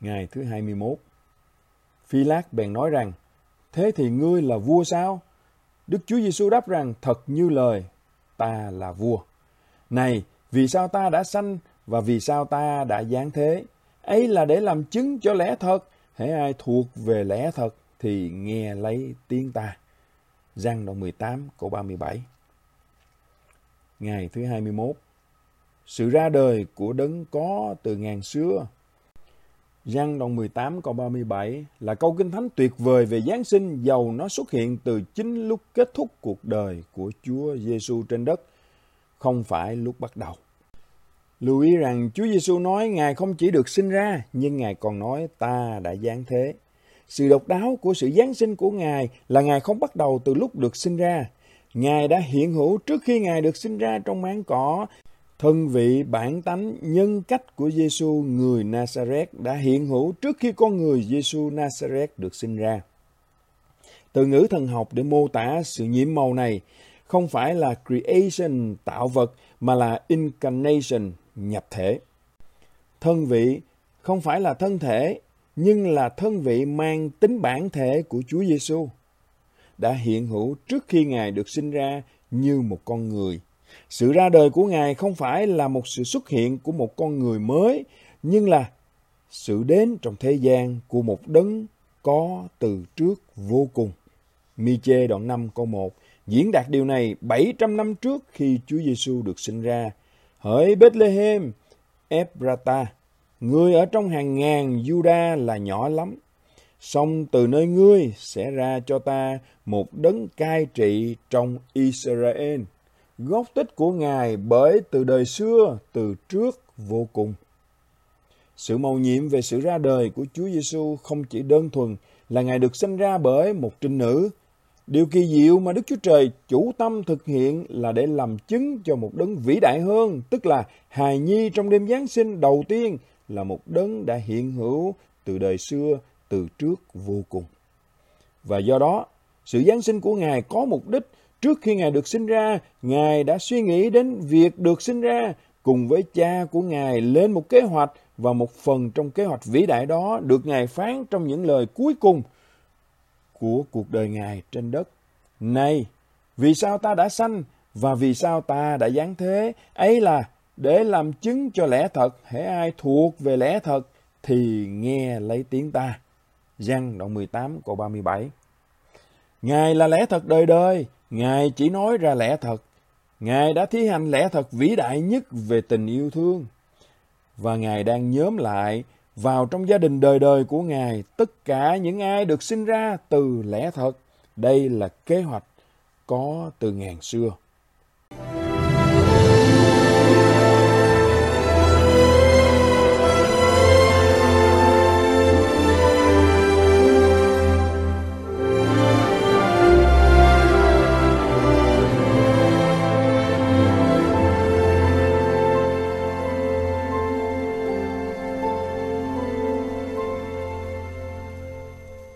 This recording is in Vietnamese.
Ngày thứ 21 Phi Lát bèn nói rằng, Thế thì ngươi là vua sao? Đức Chúa Giêsu đáp rằng, thật như lời, ta là vua. Này, vì sao ta đã sanh và vì sao ta đã giáng thế? ấy là để làm chứng cho lẽ thật. Hễ ai thuộc về lẽ thật thì nghe lấy tiếng ta. Giăng đoạn 18 câu 37 Ngày thứ 21 Sự ra đời của đấng có từ ngàn xưa Giăng đoạn 18 câu 37 là câu kinh thánh tuyệt vời về Giáng sinh dầu nó xuất hiện từ chính lúc kết thúc cuộc đời của Chúa Giêsu trên đất, không phải lúc bắt đầu. Lưu ý rằng Chúa Giêsu nói Ngài không chỉ được sinh ra, nhưng Ngài còn nói ta đã giáng thế. Sự độc đáo của sự giáng sinh của Ngài là Ngài không bắt đầu từ lúc được sinh ra. Ngài đã hiện hữu trước khi Ngài được sinh ra trong máng cỏ. Thân vị, bản tánh, nhân cách của Giêsu người Nazareth đã hiện hữu trước khi con người Giêsu Nazareth được sinh ra. Từ ngữ thần học để mô tả sự nhiễm màu này không phải là creation tạo vật mà là incarnation nhập thể. Thân vị không phải là thân thể, nhưng là thân vị mang tính bản thể của Chúa Giêsu đã hiện hữu trước khi Ngài được sinh ra như một con người. Sự ra đời của Ngài không phải là một sự xuất hiện của một con người mới, nhưng là sự đến trong thế gian của một đấng có từ trước vô cùng. Mi-chê đoạn 5 câu 1 diễn đạt điều này 700 năm trước khi Chúa Giêsu được sinh ra Hỡi Bethlehem, Ephrata, ngươi ở trong hàng ngàn Juda là nhỏ lắm. Song từ nơi ngươi sẽ ra cho ta một đấng cai trị trong Israel. Gốc tích của Ngài bởi từ đời xưa, từ trước vô cùng. Sự mầu nhiệm về sự ra đời của Chúa Giêsu không chỉ đơn thuần là Ngài được sinh ra bởi một trinh nữ, Điều kỳ diệu mà Đức Chúa Trời chủ tâm thực hiện là để làm chứng cho một đấng vĩ đại hơn, tức là hài nhi trong đêm Giáng sinh đầu tiên là một đấng đã hiện hữu từ đời xưa, từ trước vô cùng. Và do đó, sự Giáng sinh của Ngài có mục đích trước khi Ngài được sinh ra, Ngài đã suy nghĩ đến việc được sinh ra cùng với cha của Ngài lên một kế hoạch và một phần trong kế hoạch vĩ đại đó được Ngài phán trong những lời cuối cùng – của cuộc đời Ngài trên đất. Này, vì sao ta đã sanh và vì sao ta đã giáng thế? Ấy là để làm chứng cho lẽ thật, hễ ai thuộc về lẽ thật thì nghe lấy tiếng ta. Giăng đoạn 18 câu 37 Ngài là lẽ thật đời đời, Ngài chỉ nói ra lẽ thật. Ngài đã thi hành lẽ thật vĩ đại nhất về tình yêu thương. Và Ngài đang nhóm lại vào trong gia đình đời đời của Ngài tất cả những ai được sinh ra từ lẽ thật. Đây là kế hoạch có từ ngàn xưa.